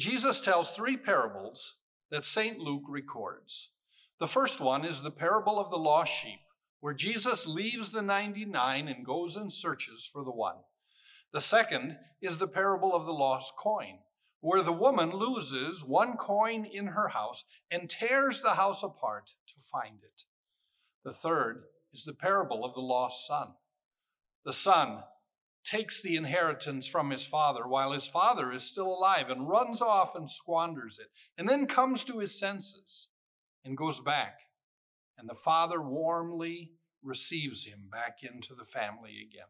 Jesus tells three parables that St. Luke records. The first one is the parable of the lost sheep, where Jesus leaves the 99 and goes and searches for the one. The second is the parable of the lost coin, where the woman loses one coin in her house and tears the house apart to find it. The third is the parable of the lost son. The son takes the inheritance from his father while his father is still alive and runs off and squanders it, and then comes to his senses and goes back. And the father warmly receives him back into the family again.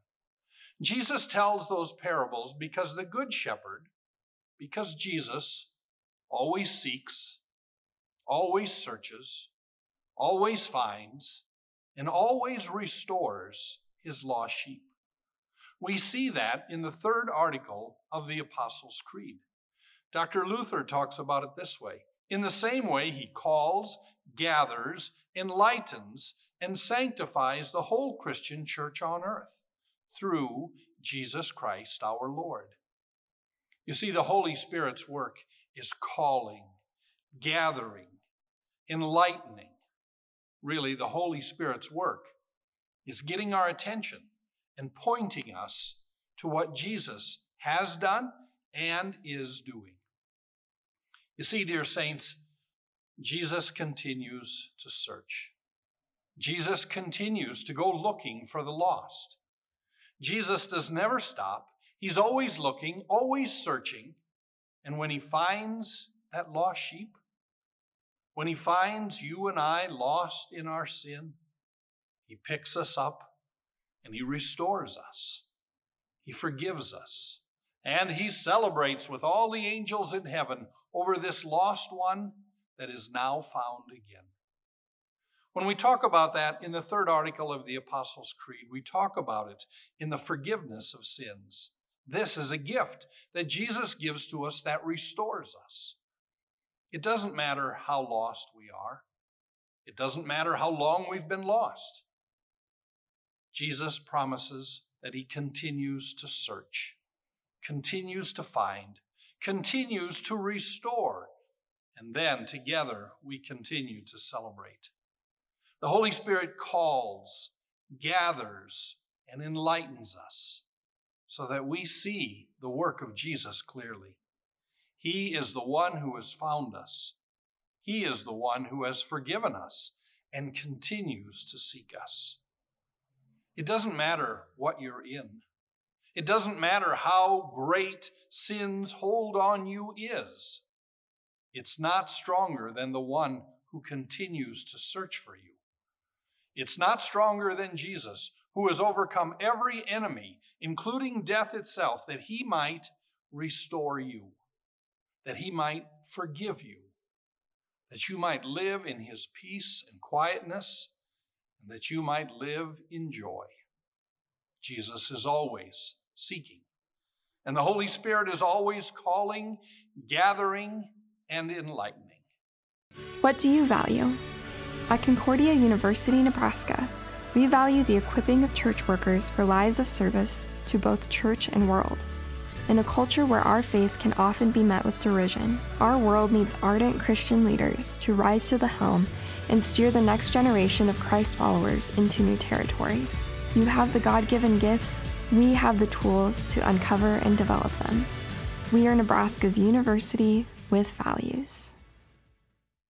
Jesus tells those parables because the Good Shepherd, because Jesus always seeks, always searches, always finds, and always restores his lost sheep. We see that in the third article of the Apostles' Creed. Dr. Luther talks about it this way In the same way, he calls, gathers, enlightens, and sanctifies the whole Christian church on earth through Jesus Christ our Lord. You see, the Holy Spirit's work is calling, gathering, enlightening. Really, the Holy Spirit's work is getting our attention and pointing us to what Jesus has done and is doing. You see, dear saints, Jesus continues to search. Jesus continues to go looking for the lost. Jesus does never stop. He's always looking, always searching. And when he finds that lost sheep, when he finds you and I lost in our sin, he picks us up and he restores us. He forgives us. And he celebrates with all the angels in heaven over this lost one that is now found again. When we talk about that in the third article of the Apostles' Creed, we talk about it in the forgiveness of sins. This is a gift that Jesus gives to us that restores us. It doesn't matter how lost we are, it doesn't matter how long we've been lost. Jesus promises that he continues to search, continues to find, continues to restore, and then together we continue to celebrate. The Holy Spirit calls, gathers, and enlightens us so that we see the work of Jesus clearly. He is the one who has found us. He is the one who has forgiven us and continues to seek us. It doesn't matter what you're in. It doesn't matter how great sin's hold on you is. It's not stronger than the one who continues to search for you. It's not stronger than Jesus, who has overcome every enemy, including death itself, that he might restore you, that he might forgive you, that you might live in his peace and quietness and that you might live in joy. Jesus is always seeking, and the Holy Spirit is always calling, gathering, and enlightening. What do you value? At Concordia University, Nebraska, we value the equipping of church workers for lives of service to both church and world. In a culture where our faith can often be met with derision, our world needs ardent Christian leaders to rise to the helm and steer the next generation of Christ followers into new territory. You have the God given gifts, we have the tools to uncover and develop them. We are Nebraska's university with values.